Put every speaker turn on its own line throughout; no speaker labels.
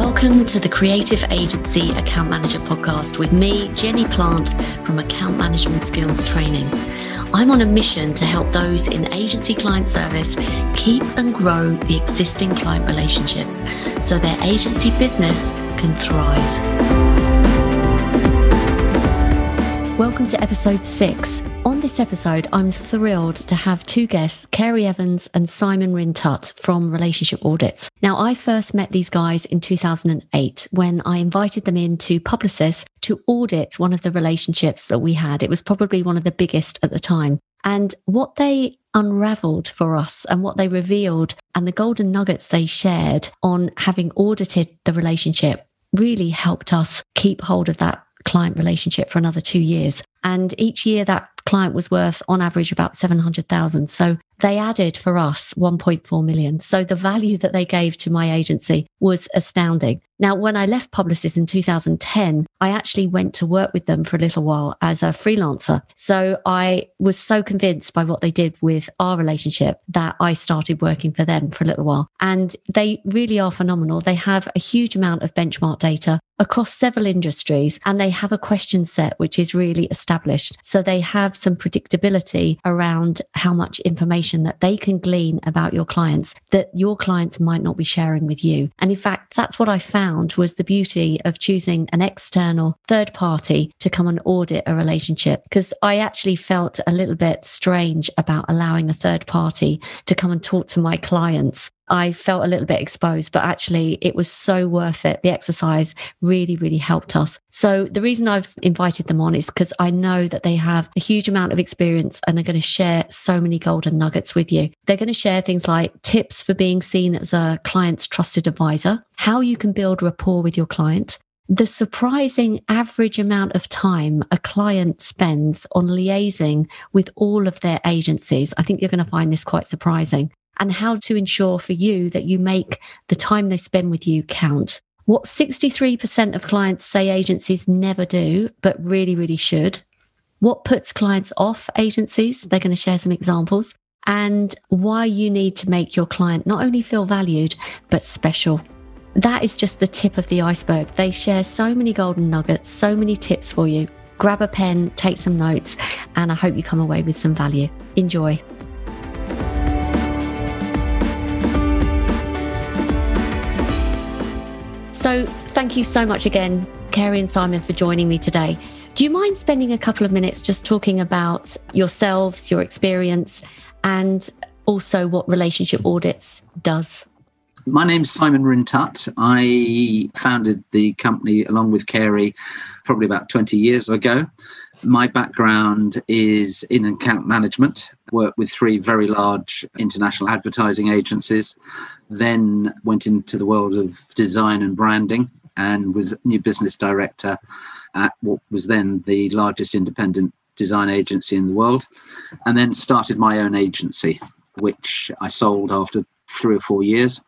Welcome to the Creative Agency Account Manager podcast with me, Jenny Plant from Account Management Skills Training. I'm on a mission to help those in agency client service keep and grow the existing client relationships so their agency business can thrive. Welcome to episode six. On this episode, I'm thrilled to have two guests, Kerry Evans and Simon Rintoul from Relationship Audits. Now, I first met these guys in 2008 when I invited them in to Publicis to audit one of the relationships that we had. It was probably one of the biggest at the time. And what they unraveled for us and what they revealed and the golden nuggets they shared on having audited the relationship really helped us keep hold of that client relationship for another two years. And each year that client was worth on average about 700,000. So they added for us 1.4 million. So the value that they gave to my agency was astounding. Now, when I left Publicis in 2010, I actually went to work with them for a little while as a freelancer. So I was so convinced by what they did with our relationship that I started working for them for a little while. And they really are phenomenal. They have a huge amount of benchmark data across several industries and they have a question set which is really established. So they have some predictability around how much information that they can glean about your clients that your clients might not be sharing with you. And in fact, that's what I found was the beauty of choosing an external third party to come and audit a relationship because I actually felt a little bit strange about allowing a third party to come and talk to my clients I felt a little bit exposed, but actually it was so worth it. The exercise really, really helped us. So the reason I've invited them on is because I know that they have a huge amount of experience and are going to share so many golden nuggets with you. They're going to share things like tips for being seen as a client's trusted advisor, how you can build rapport with your client, the surprising average amount of time a client spends on liaising with all of their agencies. I think you're going to find this quite surprising and how to ensure for you that you make the time they spend with you count. What 63% of clients say agencies never do, but really, really should. What puts clients off agencies? They're going to share some examples. And why you need to make your client not only feel valued, but special. That is just the tip of the iceberg. They share so many golden nuggets, so many tips for you. Grab a pen, take some notes, and I hope you come away with some value. Enjoy. So, thank you so much again, Kerry and Simon, for joining me today. Do you mind spending a couple of minutes just talking about yourselves, your experience, and also what relationship audits does?
My name's Simon Rintoul. I founded the company along with Kerry probably about 20 years ago. My background is in account management, worked with three very large international advertising agencies, then went into the world of design and branding and was new business director at what was then the largest independent design agency in the world, and then started my own agency, which I sold after three or four years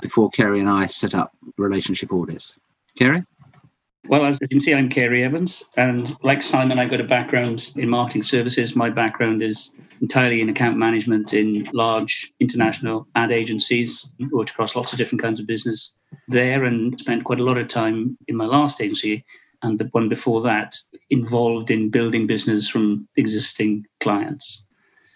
before Kerry and I set up relationship audits. Kerry?
Well, as you can see, I'm Kerry Evans, and like Simon, I've got a background in marketing services. My background is entirely in account management in large international ad agencies. Worked across lots of different kinds of business there, and spent quite a lot of time in my last agency and the one before that involved in building business from existing clients.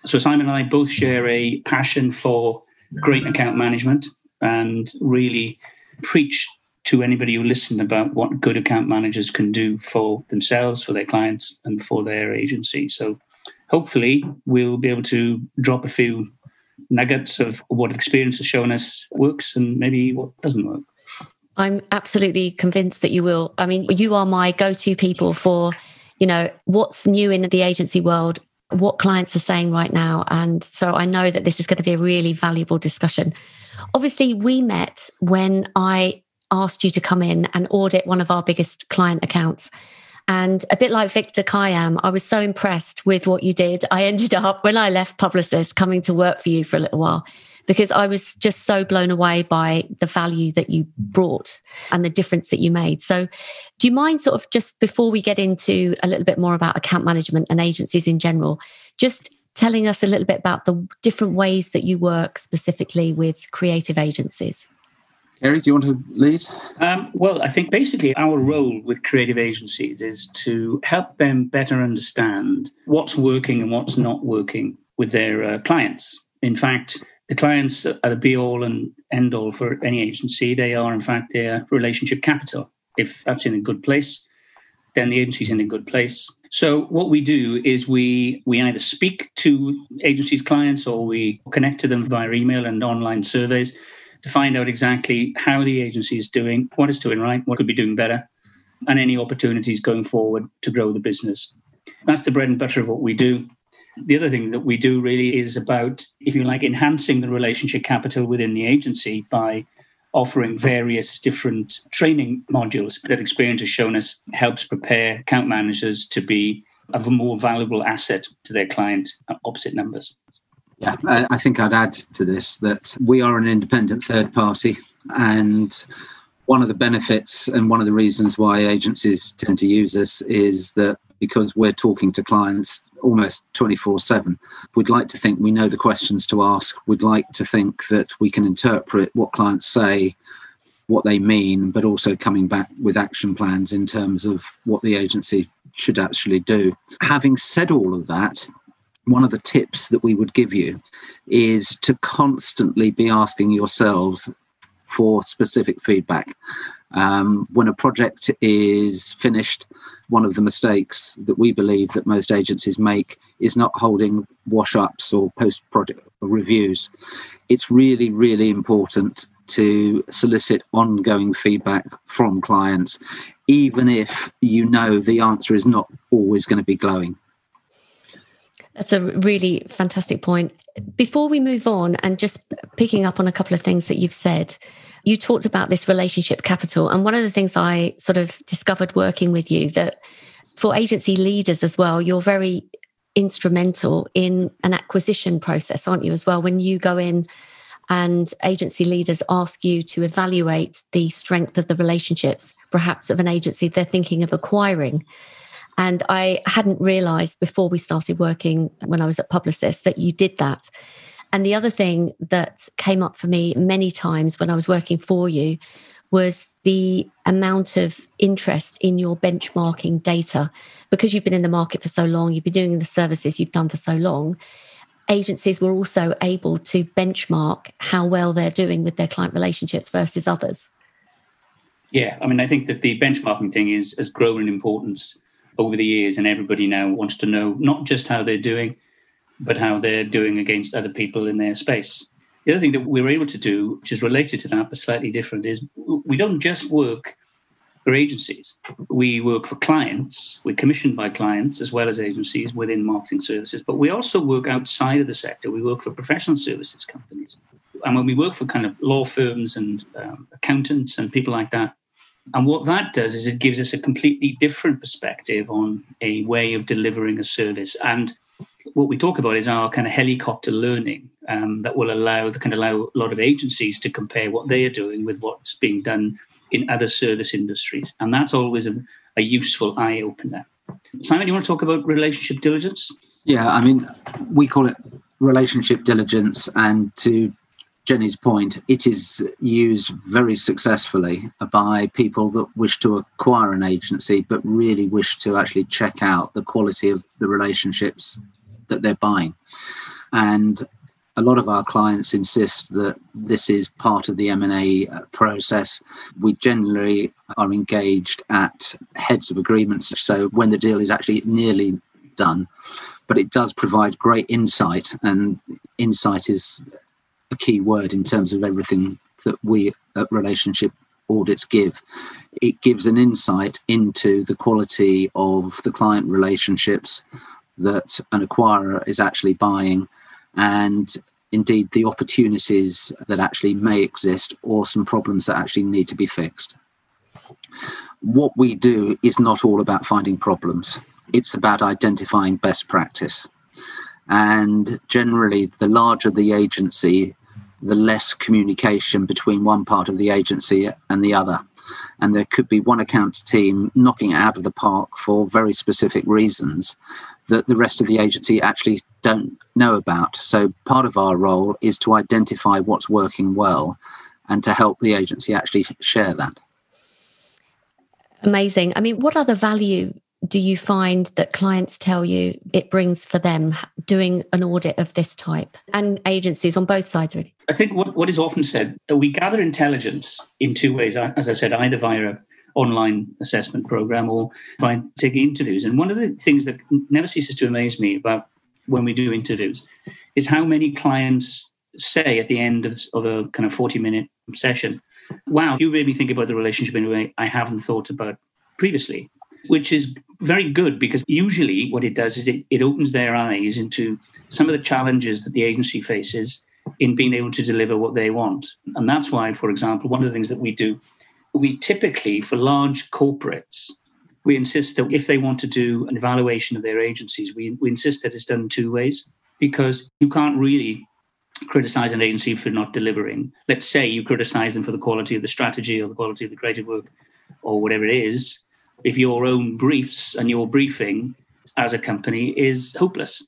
So Simon and I both share a passion for great account management and really preach to anybody who listened about what good account managers can do for themselves, for their clients, and for their agency. So hopefully we'll be able to drop a few nuggets of what experience has shown us works and maybe what doesn't work.
I'm absolutely convinced that you will. I mean, you are my go-to people for, you know, what's new in the agency world, what clients are saying right now. And so I know that this is going to be a really valuable discussion. Obviously, we met when I asked you to come in and audit one of our biggest client accounts. And a bit like Victor Kiam, I was so impressed with what you did. I ended up, when I left Publicis, coming to work for you for a little while because I was just so blown away by the value that you brought and the difference that you made. So, do you mind sort of just before we get into a little bit more about account management and agencies in general, just telling us a little bit about the different ways that you work specifically with creative agencies?
Kerry, do you want to lead?
Um, well, I think basically our role with creative agencies is to help them better understand what's working and what's not working with their uh, clients. In fact, the clients are the be all and end all for any agency. They are, in fact, their relationship capital. If that's in a good place, then the agency's in a good place. So what we do is we we either speak to agencies' clients or we connect to them via email and online surveys to find out exactly how the agency is doing, what it's doing right, what could be doing better, and any opportunities going forward to grow the business. That's the bread and butter of what we do. The other thing that we do really is about, if you like, enhancing the relationship capital within the agency by offering various different training modules that experience has shown us helps prepare account managers to be of a more valuable asset to their client opposite numbers.
Yeah, I think I'd add to this that we are an independent third party and one of the benefits and one of the reasons why agencies tend to use us is that because we're talking to clients almost 24 7 we'd like to think we know the questions to ask. We'd like to think that we can interpret what clients say what they mean but also coming back with action plans in terms of what the agency should actually do. Having said all of that one of the tips that we would give you is to constantly be asking yourselves for specific feedback. Um, when a project is finished, one of the mistakes that we believe that most agencies make is not holding wash ups or post project reviews. It's really, really important to solicit ongoing feedback from clients, even if you know the answer is not always going to be glowing.
That's a really fantastic point. Before we move on and just picking up on a couple of things that you've said, you talked about this relationship capital. And one of the things I sort of discovered working with you that for agency leaders as well, you're very instrumental in an acquisition process, aren't you, as well? When you go in and agency leaders ask you to evaluate the strength of the relationships, perhaps of an agency they're thinking of acquiring. And I hadn't realized before we started working when I was at Publicis that you did that. And the other thing that came up for me many times when I was working for you was the amount of interest in your benchmarking data. Because you've been in the market for so long, you've been doing the services you've done for so long, agencies were also able to benchmark how well they're doing with their client relationships versus others.
Yeah, I mean, I think that the benchmarking thing is has grown in importance over the years, and everybody now wants to know not just how they're doing, but how they're doing against other people in their space. The other thing that we're able to do, which is related to that but slightly different, is we don't just work for agencies. We work for clients. We're commissioned by clients as well as agencies within marketing services, but we also work outside of the sector. We work for professional services companies. And when we work for kind of law firms and um, accountants and people like that, and what that does is it gives us a completely different perspective on a way of delivering a service. And what we talk about is our kind of helicopter learning um, that will allow kind of allow a lot of agencies to compare what they are doing with what's being done in other service industries. And that's always a, a useful eye opener. Simon, you want to talk about relationship diligence?
Yeah, I mean, we call it relationship diligence, and to Jenny's point, it is used very successfully by people that wish to acquire an agency but really wish to actually check out the quality of the relationships that they're buying. And a lot of our clients insist that this is part of the M&A process. We generally are engaged at heads of agreements, so when the deal is actually nearly done. But it does provide great insight, and insight is a key word in terms of everything that we at relationship audits give. It gives an insight into the quality of the client relationships that an acquirer is actually buying and indeed the opportunities that actually may exist or some problems that actually need to be fixed. What we do is not all about finding problems, it's about identifying best practice. And generally, the larger the agency, the less communication between one part of the agency and the other. And there could be one accounts team knocking it out of the park for very specific reasons that the rest of the agency actually don't know about. So part of our role is to identify what's working well and to help the agency actually share that.
Amazing. I mean, what other value do you find that clients tell you it brings for them doing an audit of this type? And agencies on both sides really.
I think what, what is often said uh, we gather intelligence in two ways as i've said either via an online assessment program or by taking interviews. And one of the things that never ceases to amaze me about when we do interviews is how many clients say at the end of, of a kind of 40 minute session wow you made me think about the relationship in a way i haven't thought about previously which is very good because usually what it does is it, it opens their eyes into some of the challenges that the agency faces in being able to deliver what they want. And that's why, for example, one of the things that we do, we typically, for large corporates, we insist that if they want to do an evaluation of their agencies, we, we insist that it's done in two ways because you can't really criticize an agency for not delivering. Let's say you criticize them for the quality of the strategy or the quality of the creative work or whatever it is if your own briefs and your briefing as a company is hopeless.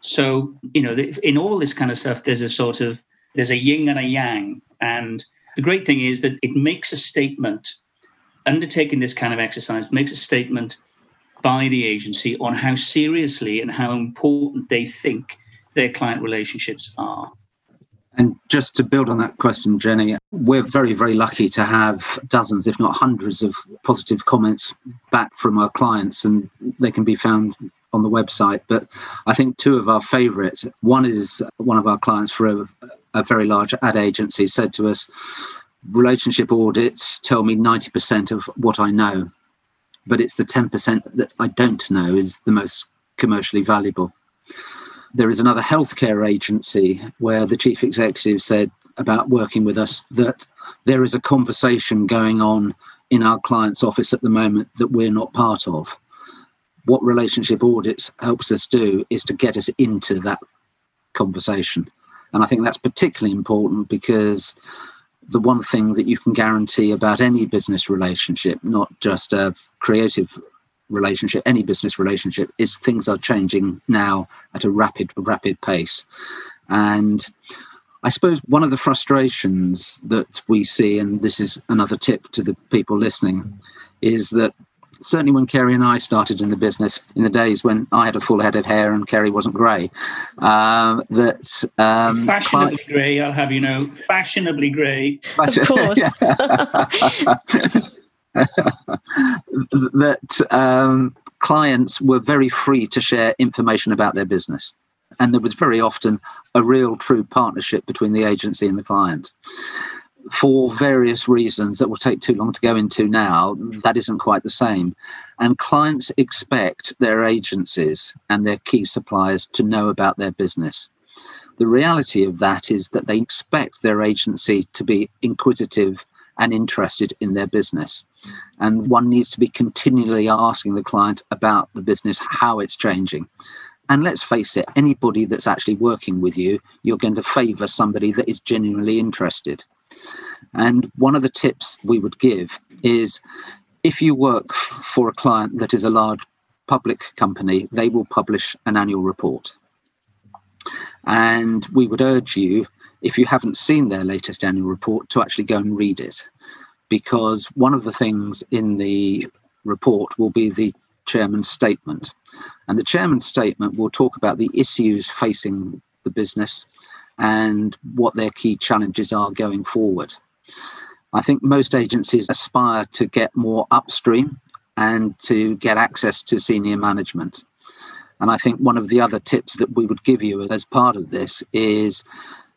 So, you know, in all this kind of stuff, there's a sort of there's a yin and a yang. And the great thing is that it makes a statement, undertaking this kind of exercise makes a statement by the agency on how seriously and how important they think their client relationships are.
And just to build on that question, Jenny, we're very, very lucky to have dozens, if not hundreds, of positive comments back from our clients, and they can be found on the website. But I think two of our favourite one is one of our clients for a, a very large ad agency said to us, Relationship audits tell me 90% of what I know, but it's the 10% that I don't know is the most commercially valuable. There is another healthcare agency where the chief executive said about working with us that there is a conversation going on in our client's office at the moment that we're not part of. What relationship audits helps us do is to get us into that conversation. And I think that's particularly important because the one thing that you can guarantee about any business relationship, not just a creative relationship, any business relationship, is things are changing now at a rapid, rapid pace. And I suppose one of the frustrations that we see, and this is another tip to the people listening, is that certainly when Kerry and I started in the business in the days when I had a full head of hair and Kerry wasn't grey, uh, that
um, fashionably grey, I'll have you know, fashionably grey,
of course.
that um, clients were very free to share information about their business. And there was very often a real true partnership between the agency and the client. For various reasons that will take too long to go into now, that isn't quite the same. And clients expect their agencies and their key suppliers to know about their business. The reality of that is that they expect their agency to be inquisitive and interested in their business. And one needs to be continually asking the client about the business, how it's changing. And let's face it, anybody that's actually working with you, you're going to favor somebody that is genuinely interested. And one of the tips we would give is if you work for a client that is a large public company, they will publish an annual report. And we would urge you if you haven't seen their latest annual report, to actually go and read it. Because one of the things in the report will be the chairman's statement. And the chairman's statement will talk about the issues facing the business and what their key challenges are going forward. I think most agencies aspire to get more upstream and to get access to senior management. And I think one of the other tips that we would give you as part of this is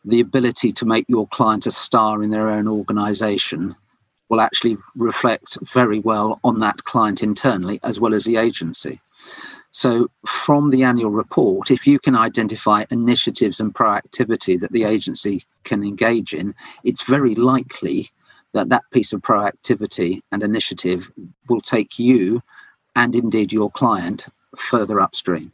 the ability to make your client a star in their own organization will actually reflect very well on that client internally as well as the agency. So, from the annual report, if you can identify initiatives and proactivity that the agency can engage in, it's very likely that that piece of proactivity and initiative will take you and indeed your client further upstream.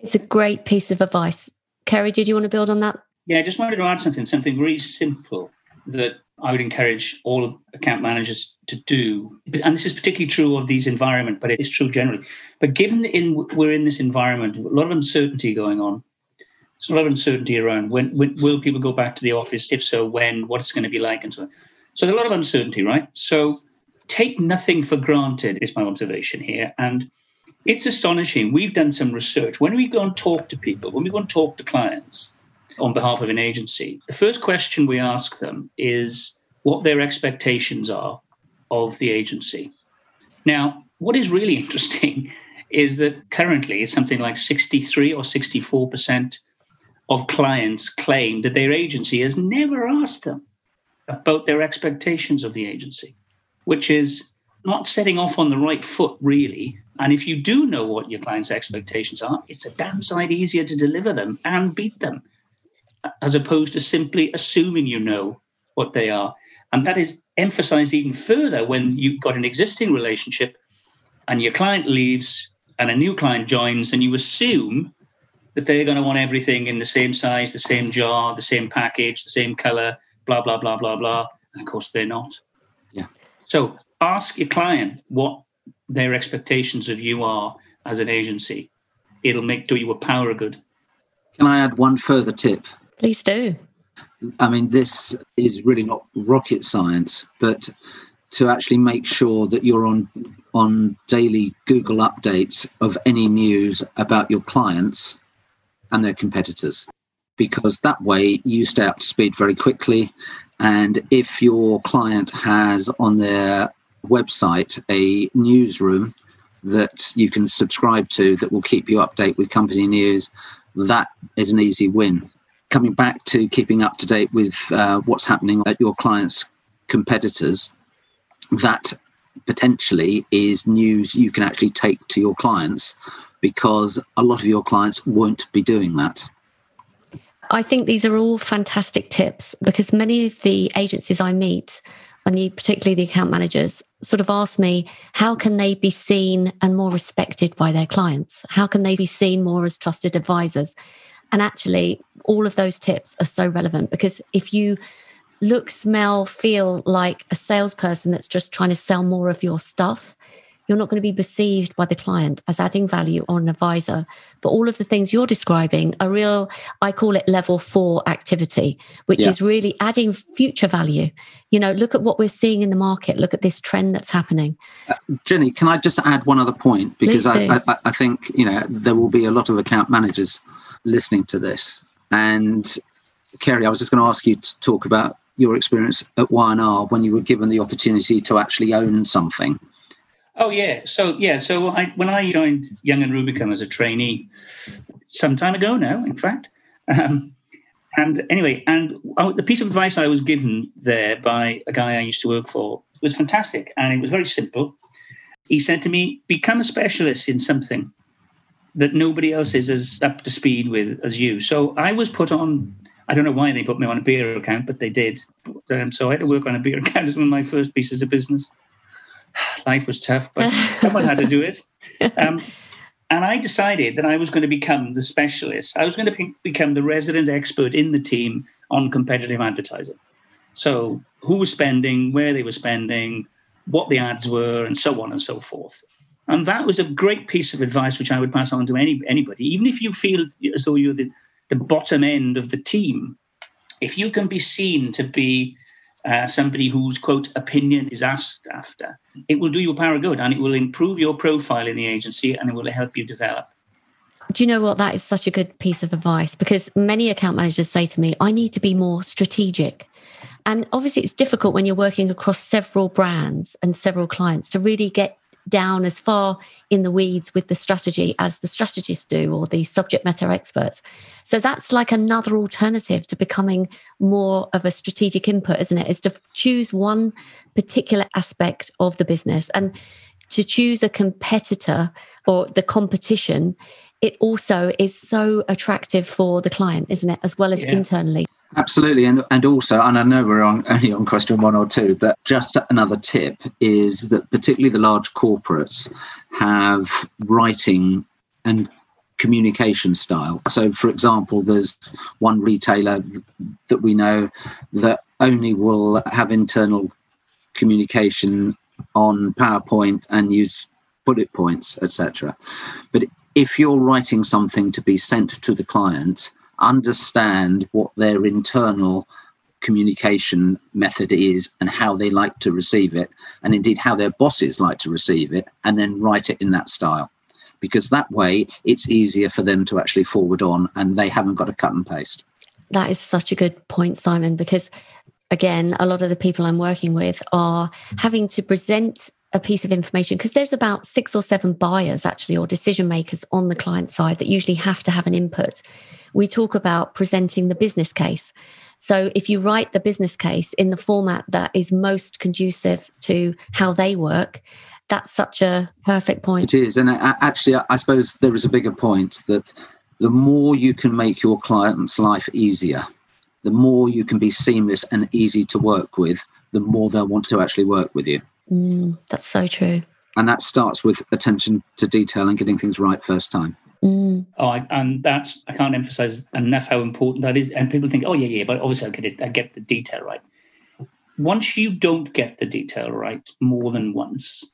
It's a great piece of advice. Kerry, did you want to build on that?
Yeah, I just wanted to add something, something very simple that I would encourage all account managers to do. And this is particularly true of these environment, but it is true generally. But given that in, we're in this environment, a lot of uncertainty going on. There's a lot of uncertainty around when, when will people go back to the office? If so, when? What it's going to be like, and so on. So there's a lot of uncertainty, right? So take nothing for granted is my observation here. And it's astonishing. We've done some research. When we go and talk to people, when we go and talk to clients on behalf of an agency, the first question we ask them is what their expectations are of the agency. Now, what is really interesting is that currently it's something like 63 or 64% of clients claim that their agency has never asked them about their expectations of the agency, which is not setting off on the right foot, really. And if you do know what your client's expectations are, it's a damn sight easier to deliver them and beat them, as opposed to simply assuming you know what they are. And that is emphasized even further when you've got an existing relationship and your client leaves and a new client joins, and you assume that they're going to want everything in the same size, the same jar, the same package, the same color, blah, blah, blah, blah, blah. And of course, they're not.
Yeah.
So ask your client what their expectations of you are as an agency. It'll make do you a power of good.
Can I add one further tip?
Please do.
I mean, this is really not rocket science, but to actually make sure that you're on on daily Google updates of any news about your clients and their competitors, because that way you stay up to speed very quickly. And if your client has on their website a newsroom that you can subscribe to that will keep you update with company news, that is an easy win. Coming back to keeping up to date with uh, what's happening at your clients' competitors, that potentially is news you can actually take to your clients because a lot of your clients won't be doing that.
I think these are all fantastic tips because many of the agencies I meet, and particularly the account managers, sort of ask me how can they be seen and more respected by their clients? How can they be seen more as trusted advisors? And actually, all of those tips are so relevant because if you look, smell, feel like a salesperson that's just trying to sell more of your stuff, you're not going to be perceived by the client as adding value or an advisor. But all of the things you're describing are real, I call it level four activity, which yeah. is really adding future value. You know, look at what we're seeing in the market, look at this trend that's happening.
Uh, Jenny, can I just add one other point? Because I, I, I think, you know, there will be a lot of account managers listening to this. And Kerry, I was just going to ask you to talk about your experience at Y&R when you were given the opportunity to actually own something.
Oh yeah, so yeah, so I, when I joined Young and Rubicam as a trainee, some time ago now, in fact. Um, and anyway, and the piece of advice I was given there by a guy I used to work for was fantastic, and it was very simple. He said to me, "Become a specialist in something that nobody else is as up to speed with as you." So I was put on I don't know why they put me on a beer account, but they did. Um, so I had to work on a beer account as one of my first pieces of business. Life was tough, but someone had to do it. Um, and I decided that I was going to become the specialist. I was going to be- become the resident expert in the team on competitive advertising. So who was spending, where they were spending, what the ads were, and so on and so forth. And that was a great piece of advice which I would pass on to any anybody, even if you feel as though you're the the bottom end of the team, if you can be seen to be uh, somebody whose quote opinion is asked after, it will do you a power good and it will improve your profile in the agency and it will help you develop.
Do you know what? That is such a good piece of advice because many account managers say to me, I need to be more strategic. And obviously, it's difficult when you're working across several brands and several clients to really get down as far in the weeds with the strategy as the strategists do or the subject matter experts. So that's like another alternative to becoming more of a strategic input, isn't it? Is to choose one particular aspect of the business and to choose a competitor or the competition. It also is so attractive for the client, isn't it? As well as yeah. internally.
Absolutely, and and also, and I know we're on, only on question one or two, but just another tip is that particularly the large corporates have writing and communication style. So, for example, there's one retailer that we know that only will have internal communication on PowerPoint and use bullet points, etc. But if you're writing something to be sent to the client understand what their internal communication method is and how they like to receive it, and indeed how their bosses like to receive it, and then write it in that style. Because that way it's easier for them to actually forward on and they haven't got to cut and paste.
That is such a good point, Simon, because again, a lot of the people I'm working with are having to present a piece of information because there's about six or seven buyers actually or decision makers on the client side that usually have to have an input. We talk about presenting the business case. So if you write the business case in the format that is most conducive to how they work, that's such a perfect point.
It is. And actually, I suppose there is a bigger point that the more you can make your client's life easier, the more you can be seamless and easy to work with, the more they'll want to actually work with you.
Mm, that's so true.
And that starts with attention to detail and getting things right first time.
Mm.
Oh, I, and that's I can't emphasize enough how important that is. And people think, oh yeah, yeah, but obviously I get it, I get the detail right. Once you don't get the detail right more than once,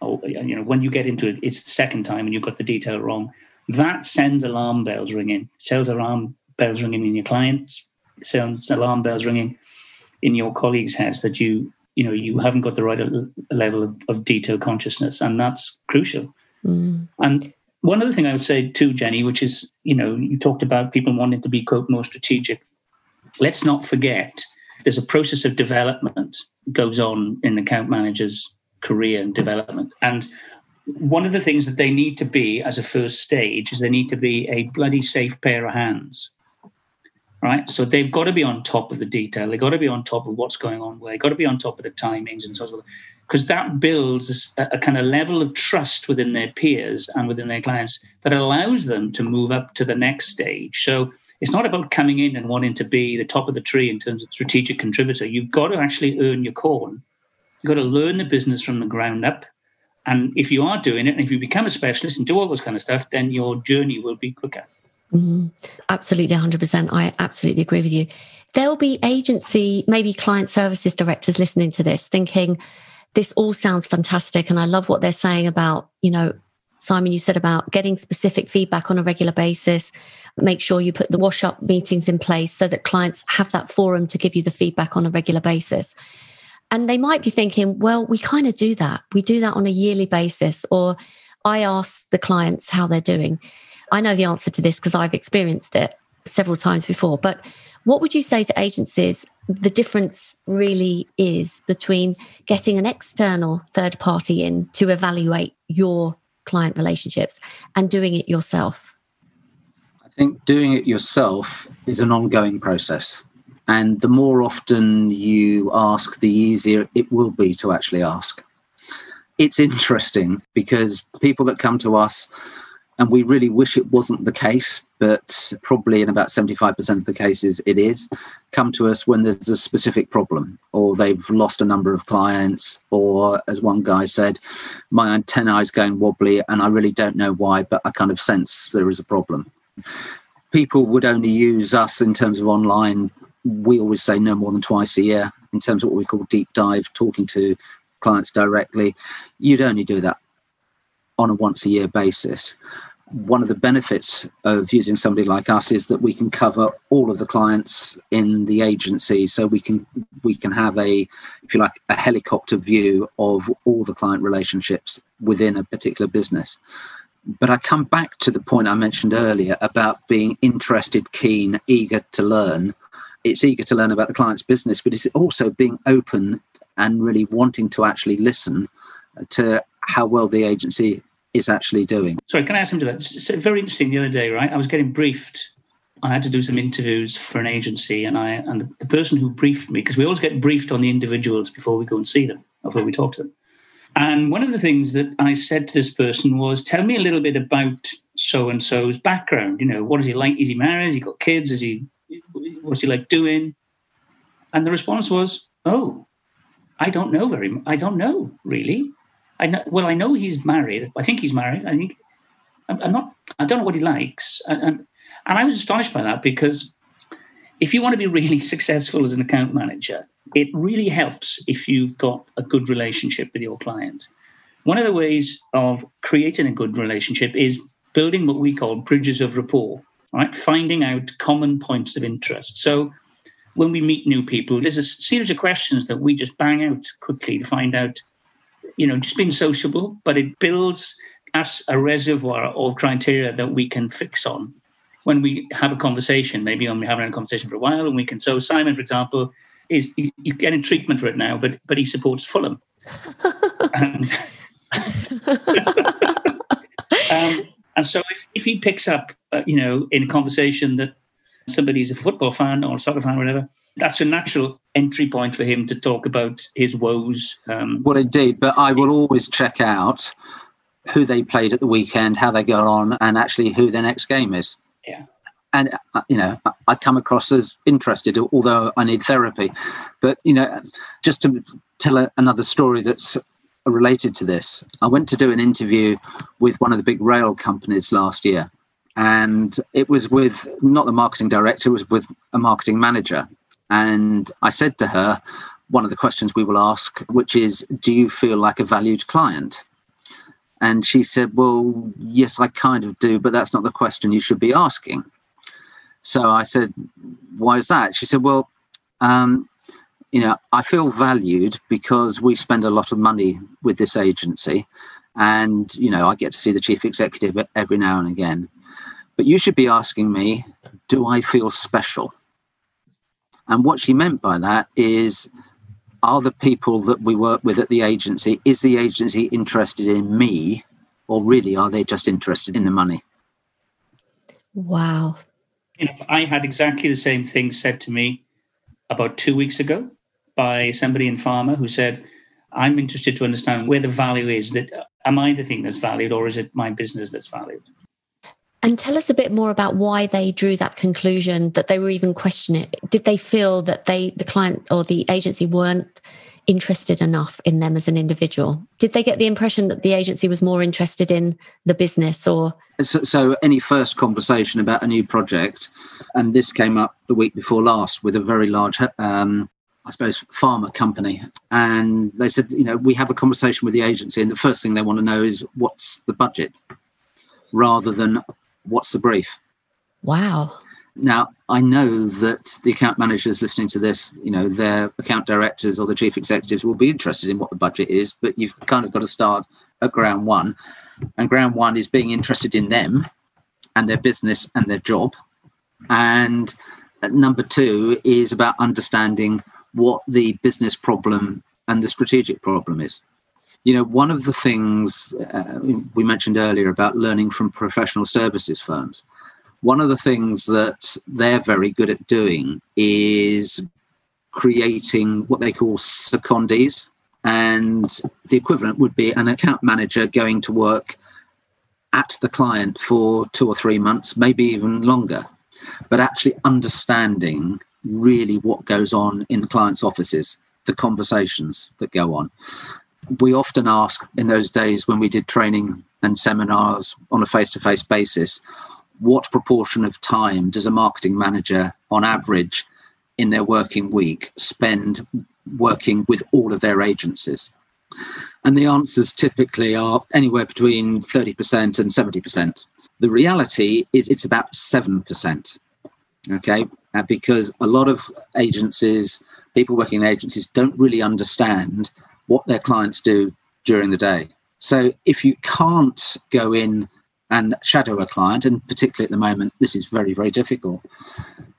or you know, when you get into it, it's the second time and you've got the detail wrong. That sends alarm bells ringing. Sales alarm bells ringing in your clients. Sends alarm bells ringing in your colleagues' heads that you you know you haven't got the right level of, of detail consciousness and that's crucial. Mm. and one other thing i would say too jenny which is you know you talked about people wanting to be quote more strategic. Let's not forget there's a process of development goes on in the account manager's career and development. And one of the things that they need to be as a first stage is they need to be a bloody safe pair of hands right? So they've got to be on top of the detail. They've got to be on top of what's going on. They've got to be on top of the timings and so on. Because that builds a, a, kind of level of trust within their peers and within their clients that allows them to move up to the next stage. So it's not about coming in and wanting to be the top of the tree in terms of strategic contributor. You've got to actually earn your corn. You've got to learn the business from the ground up. And if you are doing it, and if you become a specialist and do all those kind of stuff, then your journey will be quicker.
Mm, absolutely, 100%. I absolutely agree with you. There'll be agency, maybe client services directors listening to this thinking, this all sounds fantastic. And I love what they're saying about, you know, Simon, you said about getting specific feedback on a regular basis. Make sure you put the wash up meetings in place so that clients have that forum to give you the feedback on a regular basis. And they might be thinking, well, we kind of do that. We do that on a yearly basis, or I ask the clients how they're doing. I know the answer to this because I've experienced it several times before. But what would you say to agencies? The difference really is between getting an external third party in to evaluate your client relationships and doing it yourself.
I think doing it yourself is an ongoing process. And the more often you ask, the easier it will be to actually ask. It's interesting because people that come to us and we really wish it wasn't the case, but probably in about 75% of the cases it is, come to us when there's a specific problem or they've lost a number of clients, or as one guy said, my antenna is going wobbly and I really don't know why, but I kind of sense there is a problem. People would only use us in terms of online. We always say no more than twice a year in terms of what we call deep dive, talking to clients directly. You'd only do that on a once a year basis. One of the benefits of using somebody like us is that we can cover all of the clients in the agency, so we can we can have a, if you like, a helicopter view of all the client relationships within a particular business. But I come back to the point I mentioned earlier about being interested, keen, eager to learn. It's eager to learn about the client's business, but it's also being open and really wanting to actually listen to how well the agency is actually doing.
Sorry, can I ask him to that? It's very interesting. The other day, right, I was getting briefed. I had to do some interviews for an agency, and I and the, person who briefed me because we always get briefed on the individuals before we go and see them, before we talk to them. And one of the things that I said to this person was, "Tell me a little bit about so and so's background. You know, what is he like? Is he married? Has he got kids? Is he? What's he like doing?" And the response was, "Oh, I don't know very. I don't know really. I know, well, I know he's married. I think he's married. I think I'm, I'm not. I don't know what he likes, and, and and I was astonished by that because if you want to be really successful as an account manager, it really helps if you've got a good relationship with your client. One of the ways of creating a good relationship is building what we call bridges of rapport, right? Finding out common points of interest. So when we meet new people, there's a series of questions that we just bang out quickly to find out, you know, just being sociable, but it builds us a reservoir of criteria that we can fix on when we have a conversation, maybe when we haven't had a conversation for a while, and we can. So Simon, for example, is you're getting treatment for it now, but but he supports Fulham, and um, and so if, if he picks up, uh, you know, in a conversation that somebody's a football fan or a soccer fan or whatever, that's a natural entry point for him to talk about his woes.
Um, well, indeed, but I will always check out who they played at the weekend, how they got on, and actually who their next game is.
Yeah.
And uh, you know, I come across as interested, although I need therapy. But you know, just to tell a, another story that's related to this, I went to do an interview with one of the big rail companies last year, and it was with not the marketing director, it was with a marketing manager. And I said to her, one of the questions we will ask, which is, Do you feel like a valued client? And she said, Well, yes, I kind of do, but that's not the question you should be asking. So I said, Why is that? She said, Well, um, you know, I feel valued because we spend a lot of money with this agency. And, you know, I get to see the chief executive every now and again. But you should be asking me, do I feel special? And what she meant by that is, are the people that we work with at the agency, is the agency interested in me or really are they just interested in the money?
Wow.
You know, I had exactly the same thing said to me about two weeks ago by somebody in pharma who said, I'm interested to understand where the value is. That am I the thing that's valued, or is it my business that's valued?
And tell us a bit more about why they drew that conclusion that they were even questioning it. Did they feel that they, the client or the agency, weren't interested enough in them as an individual? Did they get the impression that the agency was more interested in the business or?
So, so, any first conversation about a new project, and this came up the week before last with a very large, um, I suppose, pharma company, and they said, you know, we have a conversation with the agency, and the first thing they want to know is what's the budget, rather than what's the brief?
Wow.
Now, I know that the account managers listening to this, you know, their account directors or the chief executives will be interested in what the budget is, but you've kind of got to start at ground one. And ground one is being interested in them and their business and their job. And number two is about understanding what the business problem and the strategic problem is you know, one of the things uh, we mentioned earlier about learning from professional services firms, one of the things that they're very good at doing is creating what they call secondees. And the equivalent would be an account manager going to work at the client for two or three months, maybe even longer, but actually understanding really what goes on in the client's offices, the conversations that go on we often ask in those days when we did training and seminars on a face to face basis, what proportion of time does a marketing manager, on average, in their working week, spend working with all of their agencies? And the answers typically are anywhere between 30% and 70%. The reality is it's about 7%. Okay. Uh, because a lot of agencies, people working in agencies, don't really understand what their clients do during the day. So if you can't go in and shadow a client, and particularly at the moment, this is very, very difficult,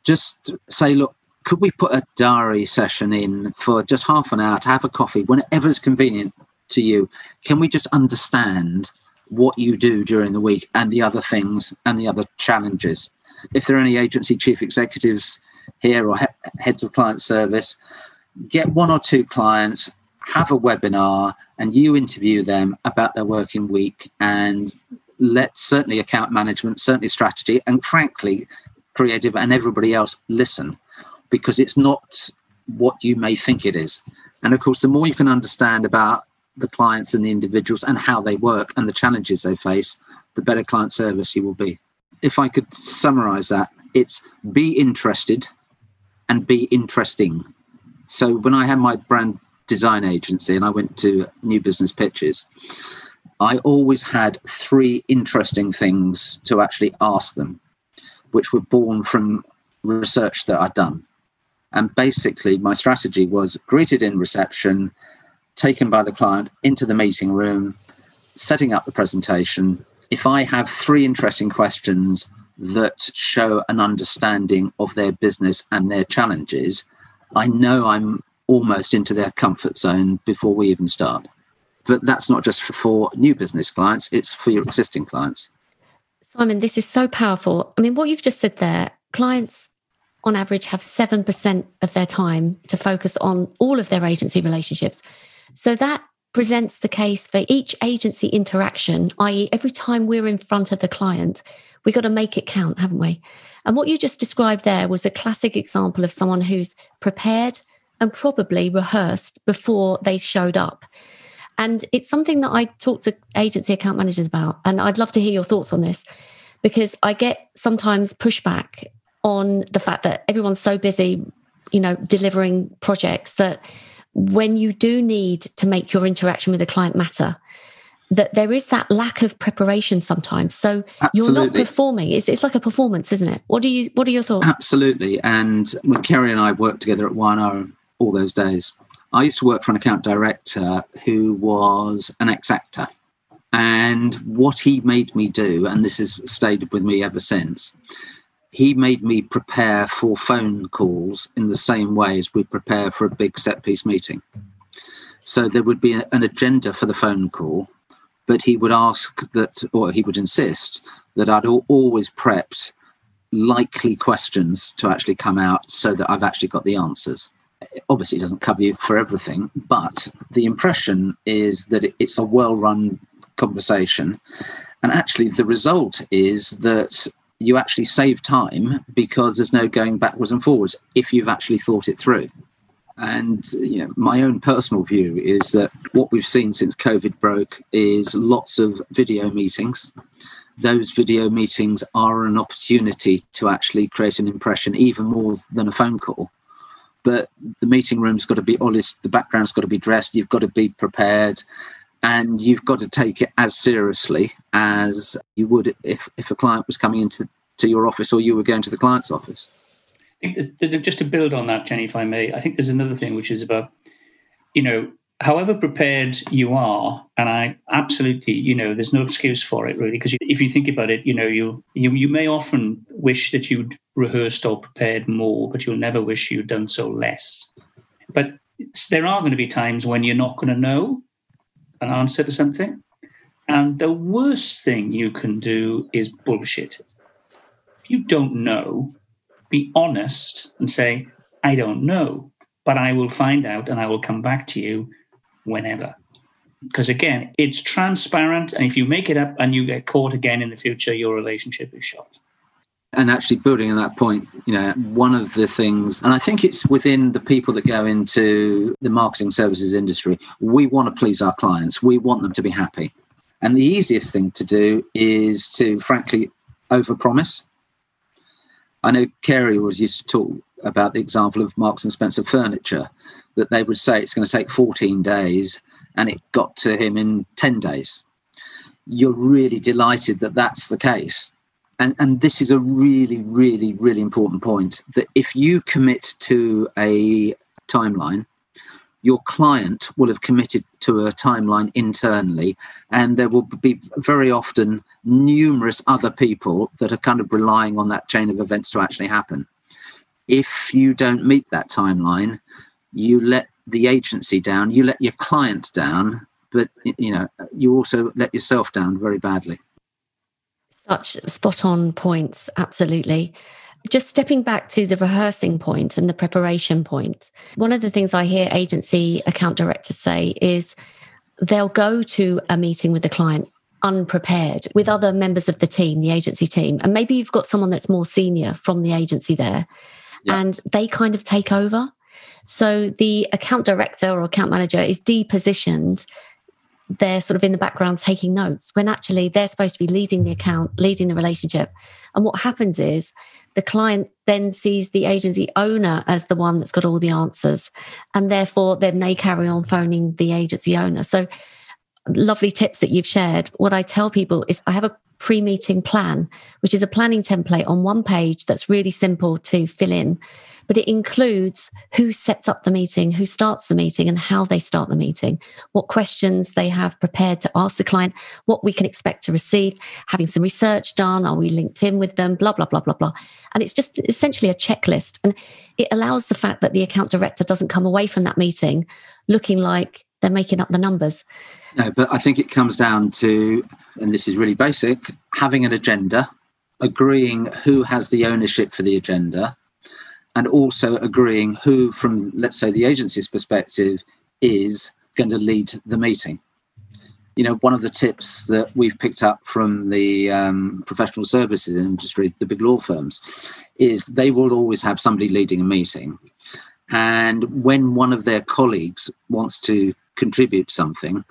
just say, look, could we put a diary session in for just half an hour to have a coffee whenever it's convenient to you? Can we just understand what you do during the week and the other things and the other challenges? If there are any agency chief executives here or he- heads of client service, get one or two clients have a webinar and you interview them about their working week and let certainly account management, certainly strategy, and frankly, creative and everybody else listen because it's not what you may think it is. And of course, the more you can understand about the clients and the individuals and how they work and the challenges they face, the better client service you will be. If I could summarize that, it's be interested and be interesting. So when I had my brand design agency and I went to new business pitches, I always had three interesting things to actually ask them, which were born from research that I'd done. And basically, my strategy was greeted in reception, taken by the client into the meeting room, setting up the presentation. If I have three interesting questions that show an understanding of their business and their challenges, I know I'm almost into their comfort zone before we even start. But that's not just for new business clients, it's for your existing clients.
Simon, this is so powerful. I mean, what you've just said there, clients on average have 7% of their time to focus on all of their agency relationships. So that presents the case for each agency interaction, i.e., every time we're in front of the client, we've got to make it count, haven't we? And what you just described there was a classic example of someone who's prepared and probably rehearsed before they showed up. And it's something that I talk to agency account managers about. And I'd love to hear your thoughts on this because I get sometimes pushback on the fact that everyone's so busy, you know, delivering projects that when you do need to make your interaction with a client matter, that there is that lack of preparation sometimes. So Absolutely. you're not performing. It's, it's like a performance, isn't it? What do you What are your thoughts?
Absolutely. And when Kerry and I worked together at Y&R all those days, I used to work for an account director who was an ex actor. And what he made me do, and this has stayed with me ever since, he made me prepare for phone calls in the same way as we prepare for a big set piece meeting. So there would be an agenda for the phone call but he would ask that, or he would insist that I'd always prepped likely questions to actually come out so that I've actually got the answers. Obviously, it doesn't cover you for everything, but the impression is that it's a well run conversation. And actually, the result is that you actually save time because there's no going backwards and forwards if you've actually thought it through. And you know, my own personal view is that what we've seen since COVID broke is lots of video meetings. Those video meetings are an opportunity to actually create an impression, even more than a phone call. But the meeting room's got to be honest, the background's got to be dressed, you've got to be prepared, and you've got to take it as seriously as you would if, if a client was coming into to your office or you were going to the client's office
think there's, there's just to build on that, Jenny, if I may. I think there's another thing which is about, you know, however prepared you are, and I absolutely, you know, there's no excuse for it really, because if you think about it, you know, you you you may often wish that you'd rehearsed or prepared more, but you'll never wish you'd done so less. But there are going to be times when you're not going to know an answer to something, and the worst thing you can do is bullshit. If you don't know, be honest and say, I don't know, but I will find out and I will come back to you whenever. Because again, it's transparent. And if you make it up and you get caught again in the future, your relationship is shot.
And actually, building on that point, you know, one of the things, and I think it's within the people that go into the marketing services industry, we want to please our clients, we want them to be happy. And the easiest thing to do is to, frankly, overpromise I know Kerry was used to talk about the example of Marks and Spencer furniture, that they would say it's going to take 14 days, and it got to him in 10 days. You're really delighted that that's the case. And, and this is a really, really, really important point that if you commit to a timeline, your client will have committed to a timeline internally, and there will be very often numerous other people that are kind of relying on that chain of events to actually happen. If you don't meet that timeline, you let the agency down, you let your client down, but you know you also let yourself down very badly.
Such spot on points, absolutely just stepping back to the rehearsing point and the preparation point, one of the things I hear agency account directors say is they'll go to a meeting with the client unprepared with other members of the team, the agency team. And maybe you've got someone that's more senior from the agency there yeah. and they kind of take over. So the account director or account manager is depositioned. They're sort of in the background taking notes when actually they're supposed to be leading the account, leading the relationship. And what happens is the client then sees the agency owner as the one that's got all the answers. And therefore, then they carry on phoning the agency owner. So, lovely tips that you've shared. What I tell people is I have a pre meeting plan, which is a planning template on one page that's really simple to fill in but it includes who sets up the meeting, who starts the meeting, and how they start the meeting, what questions they have prepared to ask the client, what we can expect to receive, having some research done, are we linked in with them, blah, blah, blah, blah, blah. And it's just essentially a checklist. And it allows the fact that the account director doesn't come away from that meeting looking like they're making up the numbers.
No, but I think it comes down to, and this is really basic, having an agenda, agreeing who has the ownership for the agenda, and also agreeing who, from let's say the agency's perspective, is going to lead the meeting. You know, one of the tips that we've picked up from the um, professional services industry, the big law firms, is they will always have somebody leading a meeting. And when one of their colleagues wants to contribute something,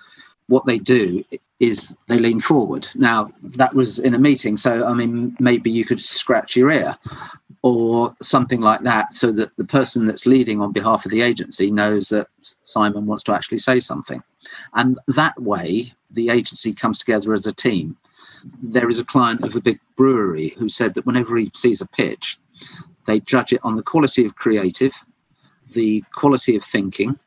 what they do is they lean forward. Now, that was in a meeting, so I mean, maybe you could scratch your ear or something like that, so that the person that's leading on behalf of the agency knows that Simon wants to actually say something. And that way, the agency comes together as a team. There is a client of a big brewery who said that whenever he sees a pitch, they judge it on the quality of creative, the quality of thinking,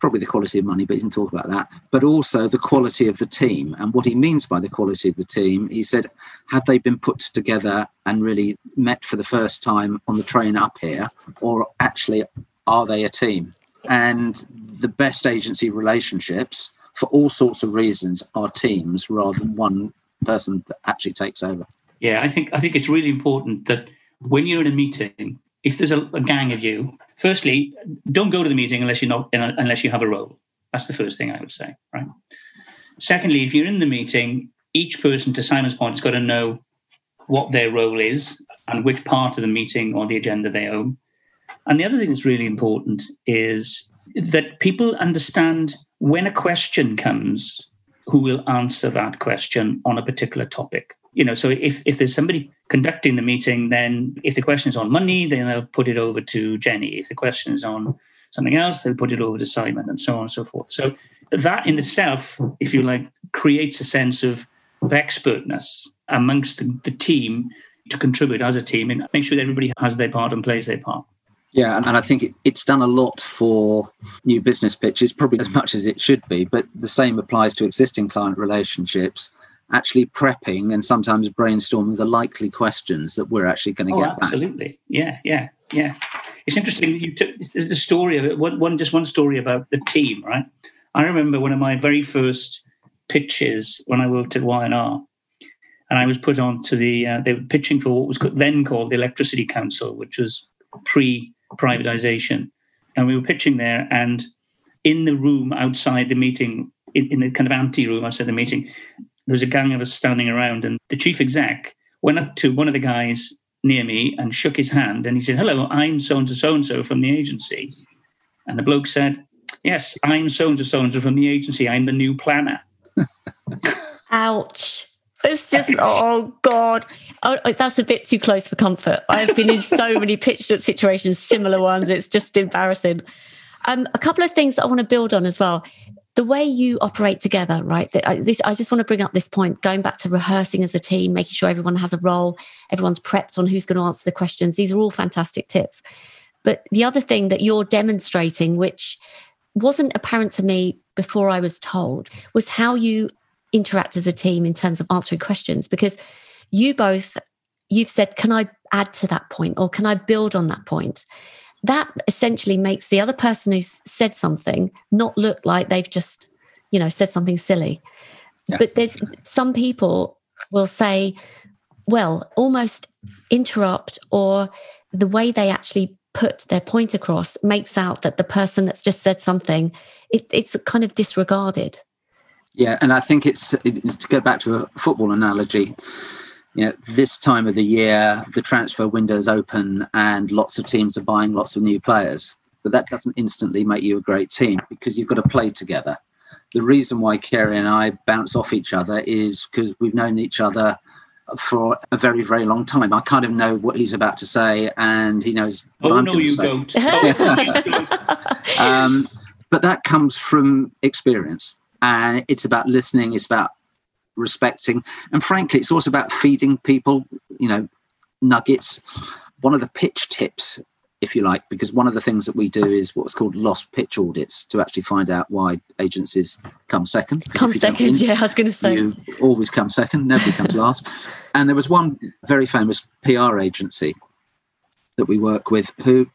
probably the quality of money, but he didn't talk about that, but also the quality of the team. And what he means by the quality of the team, he said, have they been put together and really met for the first time on the train up here, or actually are they a team? And the best agency relationships, for all sorts of reasons, are teams rather than one person that actually takes over.
Yeah, I think I think it's really important that when you're in a meeting, if there's a, a gang of you firstly, don't go to the meeting unless you know unless you have a role. That's the first thing I would say, right? Secondly, if you're in the meeting, each person, to Simon's point, has got to know what their role is and which part of the meeting or the agenda they own. And the other thing that's really important is that people understand when a question comes, who will answer that question on a particular topic you know, so if, if there's somebody conducting the meeting, then if the question is on money, then they'll put it over to Jenny. If the question is on something else, they'll put it over to Simon and so on and so forth. So that in itself, if you like, creates a sense of, expertness amongst the, the team to contribute as a team and make sure that everybody has their part and plays their part.
Yeah, and I think it, it's done a lot for new business pitches, probably as much as it should be, but the same applies to existing client relationships actually prepping and sometimes brainstorming the likely questions that we're actually going to
oh,
get
absolutely. Back. yeah yeah yeah. It's interesting that you took the story of it one, one just one story about the team right? I remember one of my very first pitches when i worked at Y&R and i was put on to the uh, they were pitching for what was then called the electricity council which was pre-privatization. And we were pitching there and in the room outside the meeting in, in the kind of ante room outside the meeting there was a gang of us standing around, and the chief exec went up to one of the guys near me and shook his hand, and he said, "Hello, I'm so and so and so from the agency." And the bloke said, "Yes, I'm so and so and so from the agency. I'm the new planner."
Ouch. It's just, oh God, oh, that's a bit too close for comfort. I've been in so many pitch situations, similar ones. It's just embarrassing. Um, a couple of things that I want to build on as well the way you operate together, right? I, this, I just want to bring up this point, going back to rehearsing as a team, making sure everyone has a role, everyone's prepped on who's going to answer the questions. These are all fantastic tips. But the other thing that you're demonstrating, which wasn't apparent to me before I was told, was how you interact as a team in terms of answering questions. Because you both, you've said, can I add to that point or can I build on that point? That essentially makes the other person who's said something not look like they've just you know said something silly yeah. but there's some people will say well almost interrupt or the way they actually put their point across makes out that the person that's just said something it, it's kind of disregarded
yeah and i think it's to go back to a football analogy you know, this time of the year, the transfer window is open and lots of teams are buying lots of new players. But that doesn't instantly make you a great team because you've got to play together. The reason why Kerry and I bounce off each other is because we've known each other for a very, very long time. I kind of know what he's about to say, and he knows.
Oh no, you don't.
um, but that comes from experience, and it's about listening. It's about respecting. And frankly, it's also about feeding people, you know, nuggets. One of the pitch tips, if you like, because one of the things that we do is what's called lost pitch audits to actually find out why agencies come second.
Come second, win, yeah, I was going to say.
You always come second, nobody comes last. And there was one very famous PR agency that we work with who,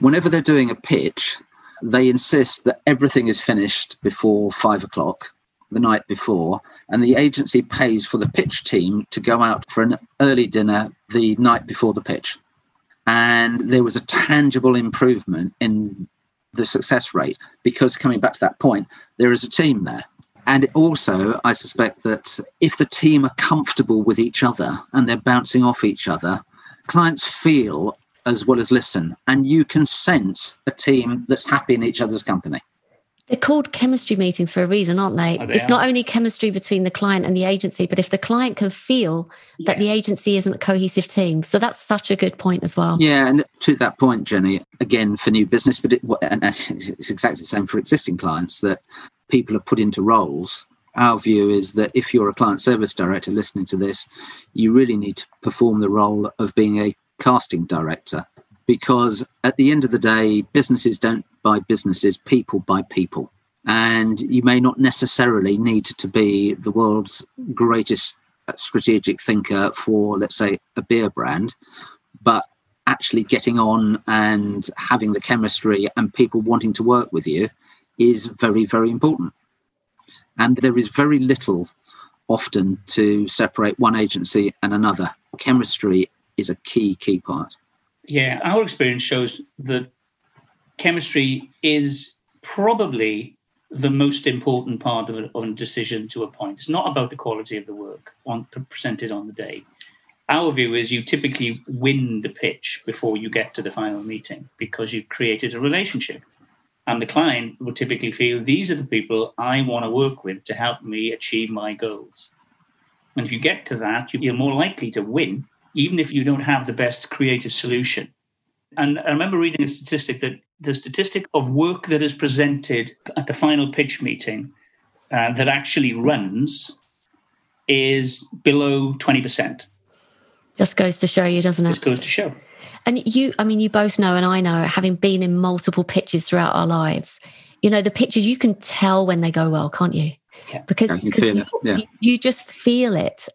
whenever they're doing a pitch, they insist that everything is finished before five o'clock the night before, and the agency pays for the pitch team to go out for an early dinner the night before the pitch. And there was a tangible improvement in the success rate because, coming back to that point, there is a team there. And also, I suspect that if the team are comfortable with each other and they're bouncing off each other, clients feel as well as listen. And you can sense a team that's happy in each other's company.
They're called chemistry meetings for a reason, aren't they? Oh, they it's are. not only chemistry between the client and the agency, but if the client can feel yeah. that the agency isn't a cohesive team. So that's such a good point as well.
Yeah. And to that point, Jenny, again, for new business, but it, and it's exactly the same for existing clients that people are put into roles. Our view is that if you're a client service director listening to this, you really need to perform the role of being a casting director because at the end of the day, businesses don't buy businesses, people buy people. And you may not necessarily need to be the world's greatest strategic thinker for, let's say, a beer brand, but actually getting on and having the chemistry and people wanting to work with you is very, very important. And there is very little often to separate one agency and another. Chemistry is a key, key part.
Yeah, our experience shows that chemistry is probably the most important part of a, of a decision to appoint. It's not about the quality of the work on, presented on the day. Our view is you typically win the pitch before you get to the final meeting because you've created a relationship. And the client will typically feel these are the people I want to work with to help me achieve my goals. And if you get to that, you're more likely to win even if you don't have the best creative solution. And I remember reading a statistic that the statistic of work that is presented at the final pitch meeting uh, that actually runs is below 20%.
Just goes to show you, doesn't it?
Just goes to show.
And you, I mean, you both know, and I know, having been in multiple pitches throughout our lives, you know, the pitches, you can tell when they go well, can't you? Yeah. Because, because you, yeah. you, you just feel it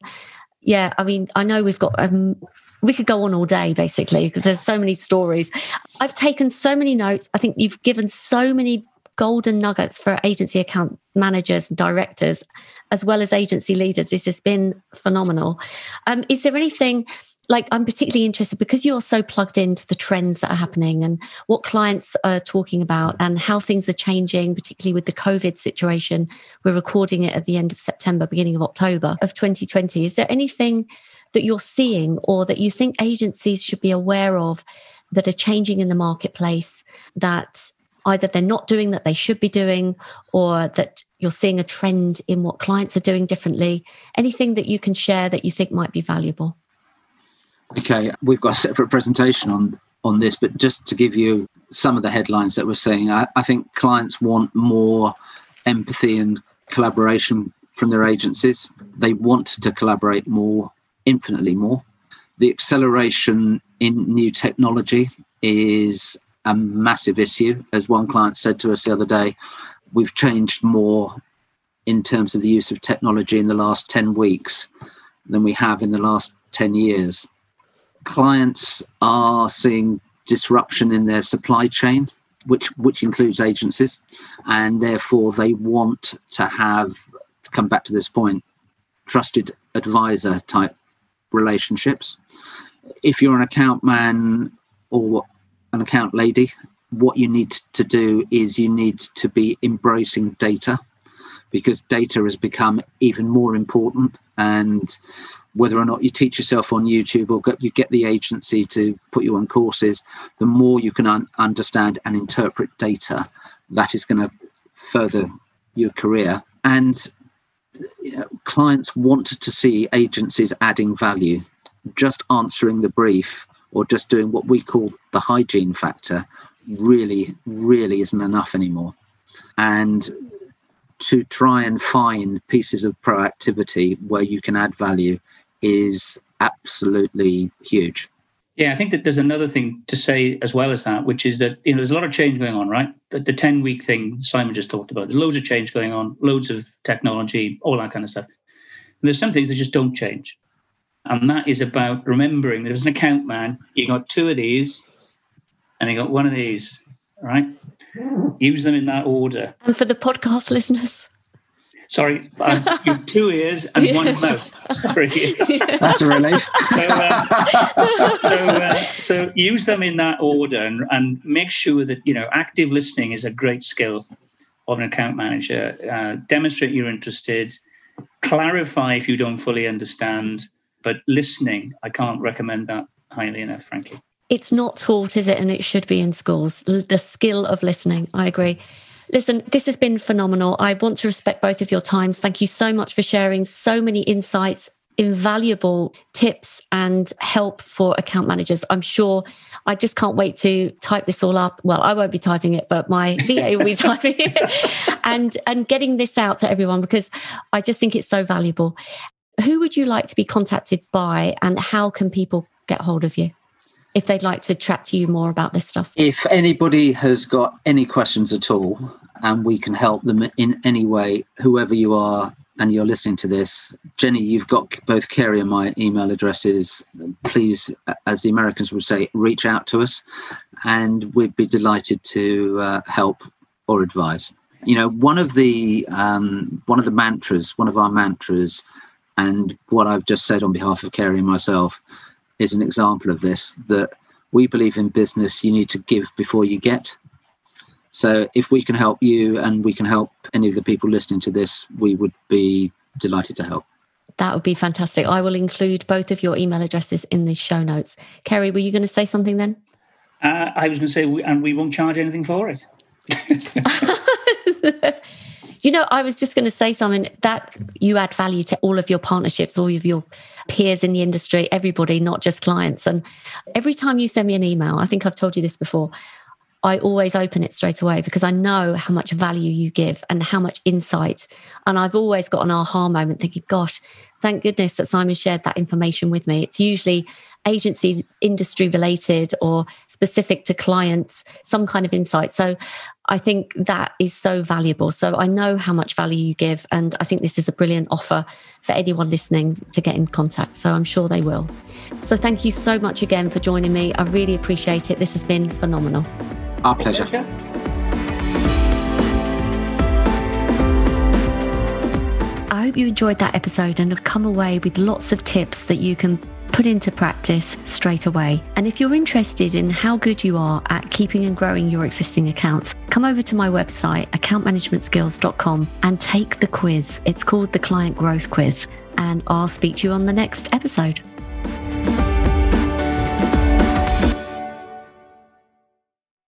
yeah, I mean, I know we've got, um, we could go on all day basically because there's so many stories. I've taken so many notes. I think you've given so many golden nuggets for agency account managers and directors, as well as agency leaders. This has been phenomenal. Um, is there anything like I'm particularly interested because you're so plugged into the trends that are happening and what clients are talking about and how things are changing, particularly with the COVID situation. We're recording it at the end of September, beginning of October of 2020. Is there anything that you're seeing or that you think agencies should be aware of that are changing in the marketplace that either they're not doing that they should be doing or that you're seeing a trend in what clients are doing differently? Anything that you can share that you think might be valuable?
Okay, we've got a separate presentation on on this, but just to give you some of the headlines that we're seeing, I, I think clients want more empathy and collaboration from their agencies. They want to collaborate more, infinitely more. The acceleration in new technology is a massive issue. As one client said to us the other day, we've changed more in terms of the use of technology in the last 10 weeks than we have in the last 10 years clients are seeing disruption in their supply chain, which which includes agencies, and therefore they want to have to come back to this point, trusted advisor type relationships. If you're an account man or an account lady, what you need to do is you need to be embracing data because data has become even more important and whether or not you teach yourself on YouTube or get, you get the agency to put you on courses, the more you can un- understand and interpret data, that is going to further your career. And clients want to see agencies adding value. Just answering the brief or just doing what we call the hygiene factor really, really isn't enough anymore. And to try and find pieces of proactivity where you can add value is absolutely huge.
Yeah, I think that there's another thing to say as well as that, which is that you know there's a lot of change going on, right? The, 10 week thing Simon just talked about. There's loads of change going on, loads of technology, all that kind of stuff. And there's some things that just don't change, and that is about remembering that as an account man, you got two of these, and you got one of these, right? Use them in that order.
And for the podcast listeners,
Sorry, um, you have two ears and yeah. one mouth. Sorry.
That's a relief.
so, uh, so, uh, so, use them in that order and, and, make sure that, you know, active listening is a great skill of an account manager. Uh, demonstrate you're interested, clarify if you don't fully understand, but listening, I can't recommend that highly enough, frankly.
It's not taught, is it? And it should be in schools. The skill of listening. I agree. Listen, this has been phenomenal. I want to respect both of your times. Thank you so much for sharing so many insights, invaluable tips and help for account managers. I'm sure I just can't wait to type this all up. Well, I won't be typing it, but my VA will be typing it and and getting this out to everyone because I just think it's so valuable. Who would you like to be contacted by and how can people get hold of you? if they'd like to chat to you more about this stuff.
If anybody has got any questions at all and we can help them in any way, whoever you are and you're listening to this, Jenny, you've got both Kerry and my email addresses. Please, as the Americans would say, reach out to us and we'd be delighted to uh, help or advise. You know, one of the um, one of the mantras, one of our mantras, and what I've just said on behalf of Kerry and myself is an example of this that we believe in business you need to give before you get so if we can help you and we can help any of the people listening to this we would be delighted to help.
That would be fantastic. I will include both of your email addresses in the show notes. Kerry were you going to say something then?
Uh, i was going to say we, and we won't charge anything for it.
You know, I was just going to say something that you add value to all of your partnerships, all of your peers in the industry, everybody, not just clients. And every time you send me an email, I think I've told you this before, I always open it straight away because I know how much value you give and how much insight. And I've always got an aha moment thinking, gosh, thank goodness that Simon shared that information with me. It's usually agency industry related or specific to clients, some kind of insight. So I think that is so valuable. So I know how much value you give. And I think this is a brilliant offer for anyone listening to get in contact. So I'm sure they will. So thank you so much again for joining me. I really appreciate it. This has been phenomenal.
Our pleasure.
I hope you enjoyed that episode and have come away with lots of tips that you can put into practice straight away. And if you're interested in how good you are at keeping and growing your existing accounts, come over to my website, accountmanagementskills.com, and take the quiz. It's called the Client Growth Quiz. And I'll speak to you on the next episode.